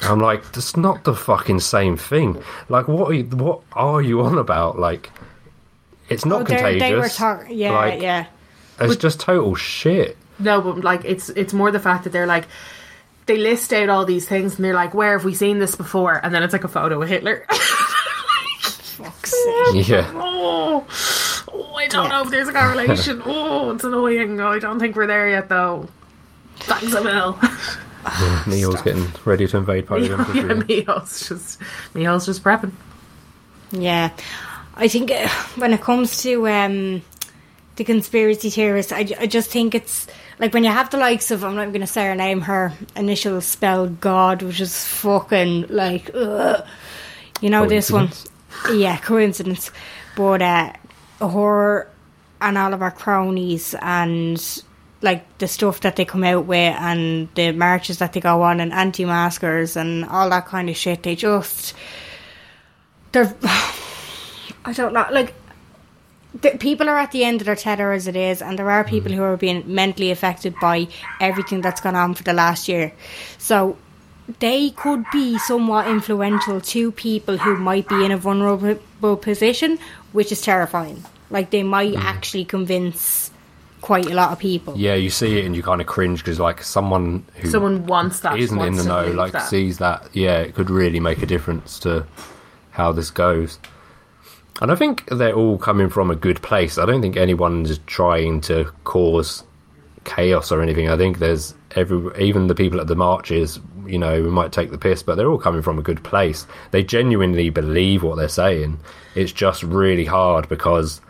I'm like, that's not the fucking same thing. Like, what are you, what are you on about? Like, it's not Oh, they're- contagious. they were talking. Yeah, Like, yeah. It's just total shit. No, but like it's it's more the fact that they're like they list out all these things and they're like, where have we seen this before? And then it's like a photo of Hitler. Fuck's sake. Yeah. oh, oh, I don't know if there's a correlation. oh, it's annoying. I don't think we're there yet, though. Thanks, Emil. Neil's getting ready to invade Poland. yeah, Mio's just Mio's just prepping. Yeah, I think uh, when it comes to um, the conspiracy theorists, I, I just think it's like when you have the likes of I'm not going to say her name, her initial spell God, which is fucking like, ugh. you know this one, yeah, coincidence, but uh, her and all of our cronies and like the stuff that they come out with and the marches that they go on and anti-maskers and all that kind of shit, they just they're I don't know like the, people are at the end of their tether as it is and there are people mm. who are being mentally affected by everything that's gone on for the last year so they could be somewhat influential to people who might be in a vulnerable position which is terrifying like they might mm. actually convince quite a lot of people Yeah, you see it and you kind of cringe because like someone who Someone wants that. isn't in the know like that. sees that. Yeah, it could really make a difference to how this goes. And I think they're all coming from a good place. I don't think anyone's trying to cause chaos or anything. I think there's every even the people at the marches, you know, we might take the piss, but they're all coming from a good place. They genuinely believe what they're saying. It's just really hard because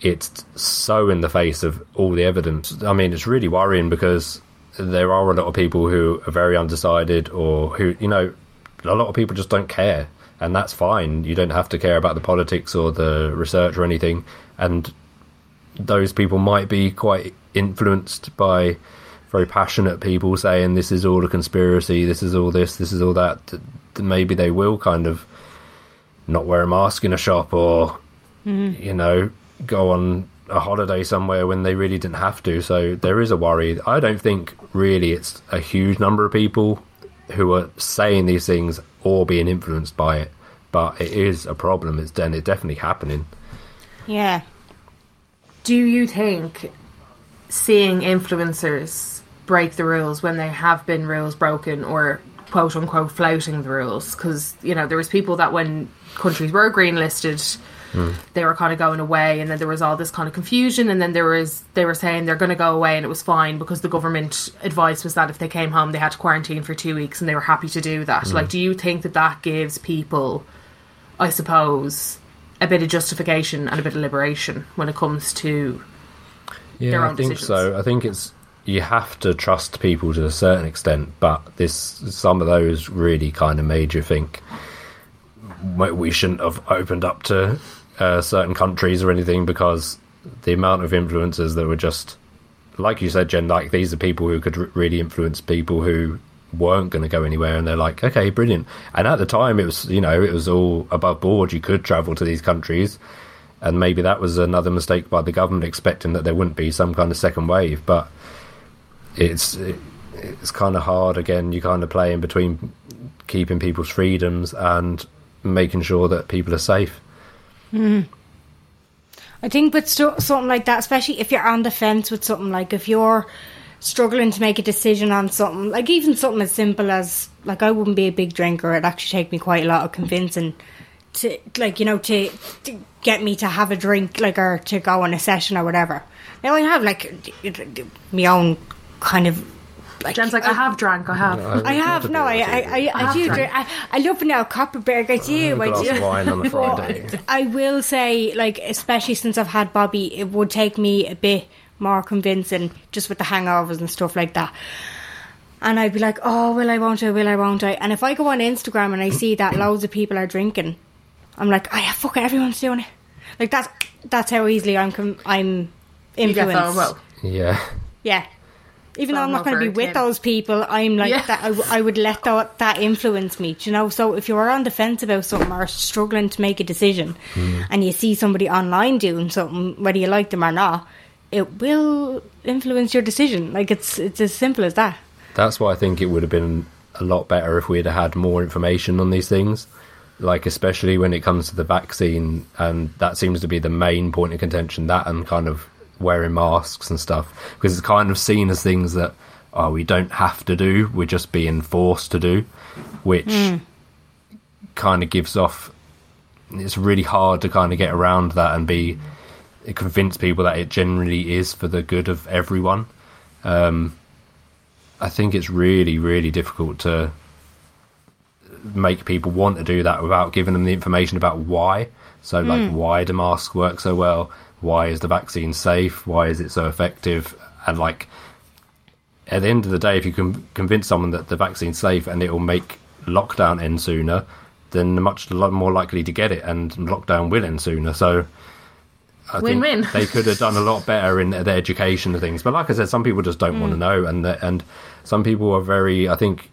it's so in the face of all the evidence. I mean, it's really worrying because there are a lot of people who are very undecided or who, you know, a lot of people just don't care. And that's fine. You don't have to care about the politics or the research or anything. And those people might be quite influenced by very passionate people saying this is all a conspiracy, this is all this, this is all that. Maybe they will kind of not wear a mask in a shop or, mm-hmm. you know, go on a holiday somewhere when they really didn't have to. So there is a worry. I don't think really it's a huge number of people who are saying these things or being influenced by it, but it is a problem. It's, then it's definitely happening. yeah Do you think seeing influencers break the rules when there have been rules broken or quote unquote flouting the rules? Because, you know, there was people that when countries were green listed they were kind of going away, and then there was all this kind of confusion, and then there was they were saying they're going to go away, and it was fine because the government advice was that if they came home, they had to quarantine for two weeks, and they were happy to do that. Like, do you think that that gives people, I suppose, a bit of justification and a bit of liberation when it comes to Yeah, their I own think decisions. so. I think it's you have to trust people to a certain extent, but this some of those really kind of made you think we shouldn't have opened up to uh, certain countries or anything because the amount of influencers that were just like you said, Jen. Like these are people who could r- really influence people who weren't going to go anywhere, and they're like, okay, brilliant. And at the time, it was you know it was all above board. You could travel to these countries and maybe that was another mistake by the government expecting that there wouldn't be some kind of second wave but it's it, it's kind of hard again you kind of play in between keeping people's freedoms and making sure that people are safe Mm-hmm. I think with stu- something like that, especially if you're on the fence with something, like if you're struggling to make a decision on something, like even something as simple as, like, I wouldn't be a big drinker. It'd actually take me quite a lot of convincing to, like, you know, to, to get me to have a drink, like, or to go on a session or whatever. Now I have like my own kind of. Like, Jen's like, I uh, have drank, I have. I have no, I, I, I, I, do. drink- I, I love now Kopparberg. I do. I glass do. of wine on a But Friday. I will say, like, especially since I've had Bobby, it would take me a bit more convincing, just with the hangovers and stuff like that. And I'd be like, oh, will I, won't I, will I, won't I? And if I go on Instagram and I see that loads of people are drinking, I'm like, oh yeah, fuck it, everyone's doing it. Like that's that's how easily I'm com- I'm You get influenced. FOMO. yeah Yeah. Even though I'm not going to be with Kim. those people, I'm like Yeah. that. I, w- I would let that, that influence me. You know, so if you're on the fence about something or struggling to make a decision, hmm. and you see somebody online doing something, whether you like them or not, it will influence your decision. Like it's it's as simple as that. That's why I think it would have been a lot better if we'd have had more information on these things. Like especially when it comes to the vaccine, and that seems to be the main point of contention. That and kind of wearing masks and stuff, because it's kind of seen as things that oh we don't have to do, we're just being forced to do, which kind of gives off. It's really hard to kind of get around that and be convince people that it generally is for the good of everyone. Um, I think it's really, really difficult to make people want to do that without giving them the information about why. So, like, why do masks work so well? Why is the vaccine safe? Why is it so effective? And, like, at the end of the day, if you can convince someone that the vaccine's safe and it will make lockdown end sooner, then they're much more likely to get it and lockdown will end sooner. So, I Win-win. think they could have done a lot better in their education and things. But like I said, some people just don't want to mm. know, and the, and some people are very. I think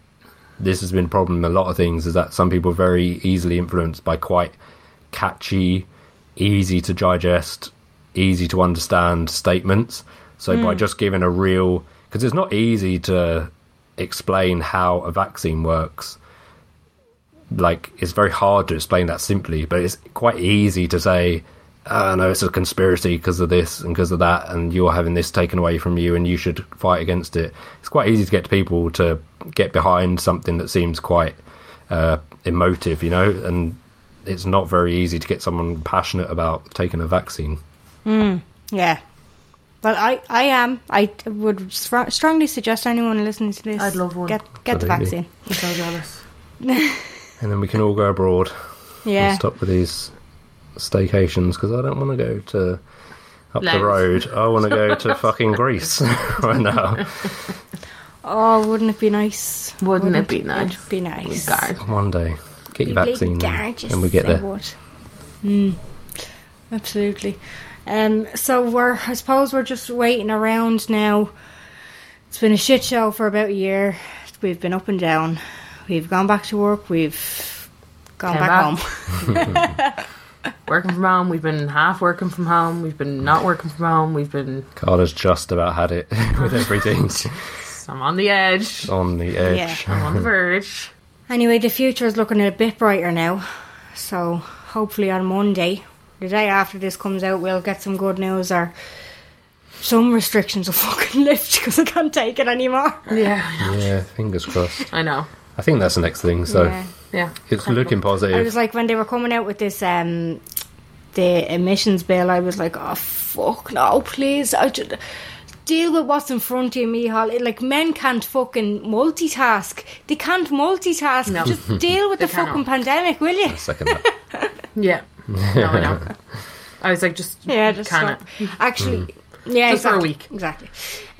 this has been a problem. in A lot of things is that some people are very easily influenced by quite catchy, easy to digest, easy to understand statements. So by just giving a real, because it's not easy to explain how a vaccine works like it's very hard to explain that simply, but it's quite easy to say, "Oh no, it's a conspiracy because of this and because of that, and you're having this taken away from you, and you should fight against it." It's quite easy to get people to get behind something that seems quite uh, emotive, you know, and it's not very easy to get someone passionate about taking a vaccine. Yeah. Well, I, I am. I would str- strongly suggest anyone listening to this. I'd love one. Get get the Absolutely. vaccine. I'm so jealous. And then we can all go abroad Yeah. and stop with these staycations because I don't want to go to up Loads. the road. I want to go to fucking Greece right now. Oh, wouldn't it be nice? Wouldn't it be nice? It'd be nice. Guard. One day, get your Be vaccine gorgeous, and we get they there. would. Mm, absolutely. Um, so we're, I suppose we're just waiting around now. It's been a shit show for about a year. We've been up and down. We've gone back to work. We've gone Came back, back. home. Working from home, we've been half working from home, we've been not working from home, we've been. Carter's just about had it with everything I'm on the edge, on the edge. Yeah. I'm on the verge. Anyway, the future is looking a bit brighter now. So hopefully on Monday, the day after this comes out, we'll get some good news or some restrictions will fucking lift because I can't take it anymore. Yeah, Yeah, fingers crossed. I know. I think that's the next thing. So Yeah. Yeah. it's looking positive. I was like when they were coming out with this um the emissions bill, I was like, oh fuck no, please, I just deal with what's in front of you, Micheál. Like men can't fucking multitask. They can't multitask. No. Just deal with the cannot. fucking pandemic, will you? Second that. Yeah. No, I know. I was like, just Yeah, just can stop. it. Actually, yeah, Just for a week. Exactly.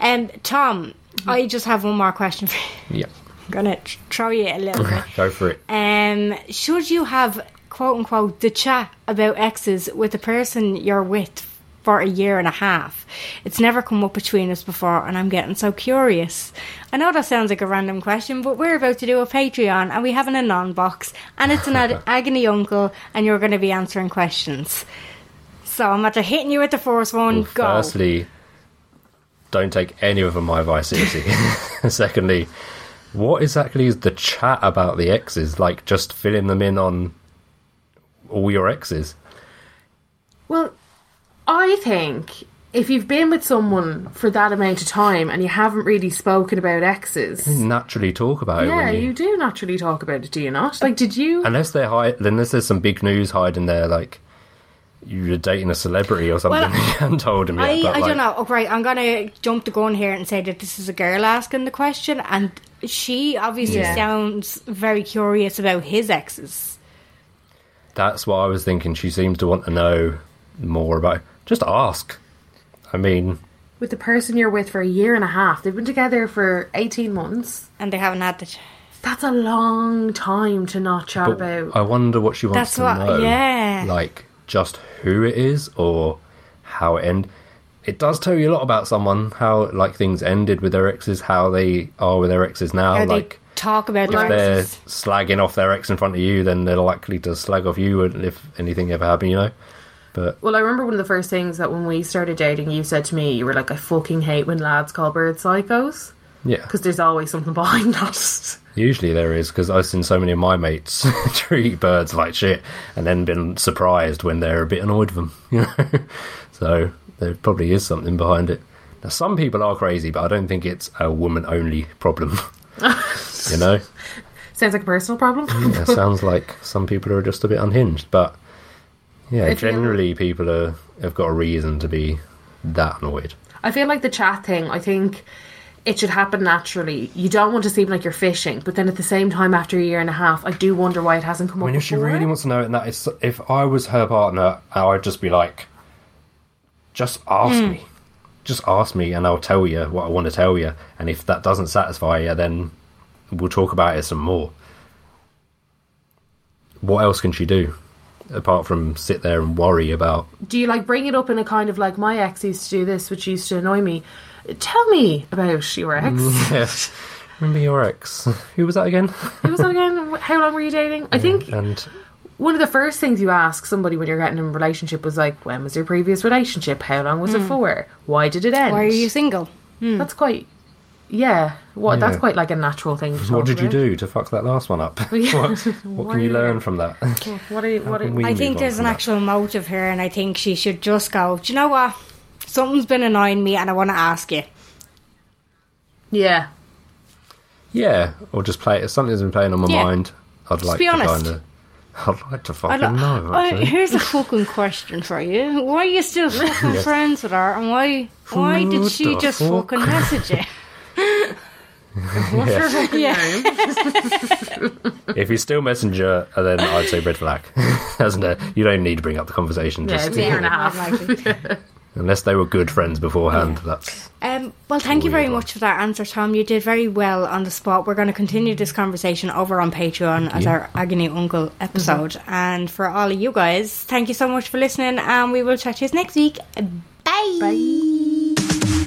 Um, Tom, I just have one more question for you. Yeah, I'm gonna tr- throw you a little bit. go for it. Um, should you have quote unquote the chat about exes with the person you're with for a year and a half? It's never come up between us before, and I'm getting so curious. I know that sounds like a random question, but we're about to do a Patreon, and we have an anon box, and it's an ad- agony uncle, and you're going to be answering questions. So I'm after hitting you with the first one. Well, Go. firstly, don't take any of my advice seriously. Secondly, what exactly is the chat about the exes? Like just filling them in on all your exes? Well, I think if you've been with someone for that amount of time and you haven't really spoken about exes, you Naturally talk about it. yeah, you, you do naturally talk about it, do you not? Like, did you? unless they're hide, unless there's some big news hiding there, like you're dating a celebrity or something. Well, you haven't told him yet. I, but I like, don't know. Oh, right, I'm gonna jump the gun here and say that this is a girl asking the question, and she obviously Yeah. sounds very curious about his exes. That's what I was thinking. She seems to want to know more about. Just ask. I mean, With the person you're with for a year and a half, they've been together for 18 months. And they haven't had the. That's a long time to not chat But about. I wonder what she wants That's to what- know. yeah. Like just who it is or how it end. It does tell you a lot about someone, how like things ended with their exes, how they are with their exes now. How like they talk about if their they're exes. slagging off their ex in front of you, then they're likely to slag off you if anything ever happened, you know. But Well, I remember one of the first things that when we started dating, you said to me, you were like, I fucking hate when lads call birds psychos. yeah, Because there's always something behind that. usually there is because I've seen so many of my mates treat birds like shit and then been surprised when they're a bit annoyed with them. You know, so there probably is something behind it. Now, some people are crazy, but I don't think it's a woman-only problem. you know, Sounds like a personal problem. it sounds like some people are just a bit unhinged, but yeah, I feel- generally people are have got a reason to be that annoyed. I feel like the chat thing, I think it should happen naturally. You don't want to seem like you're fishing, but then at the same time, after a year and a half, I do wonder why it hasn't come I mean, up if she really wants to know it, and that is, if I was her partner, I'd just be like, just ask Hmm. me, just ask me, and I'll tell you what I want to tell you. And if that doesn't satisfy you, then we'll talk about it some more. What else can she do apart from sit there and worry about? do you like bring it up in a kind of like, my ex used to do this, which used to annoy me? Tell me about your ex. Yes, remember your ex? Who was that again? Who was that again? How long were you dating? I think And one of the first things you ask somebody when you're getting in a relationship was like, when was your previous relationship? How long was it for? Why did it end? Hmm. Why are you single? That's quite, yeah. What? That's quite like a natural thing. To what did you about. do to fuck that last one up? what what can you learn from that? What? Are you, what? How Are, can we I think there's an that? actual motive here, and I think she should just go. Do you know what? Something's been annoying me, and I want to ask you. yeah. Yeah, or just play it. Something's been playing on my Yeah. mind. I'd like be to honest. kind of. I'd like to fucking don't- know. I- Actually. here's a fucking question for you: Why are you still fucking friends with her, and why? Why did she just fuck? fucking message you? Yeah. If he's still messenger, uh, then I'd say red flag. Doesn't it? You don't need to bring up the conversation. Yeah, Just it's a year and a half. Unless they were good friends beforehand. That's Um, well, thank you very much for that answer, Tom. You did very well on the spot. We're going to continue this conversation over on Patreon as our Agony Uncle episode. And for all of you guys, thank you so much for listening, and we will chat to you next week. Bye. Bye.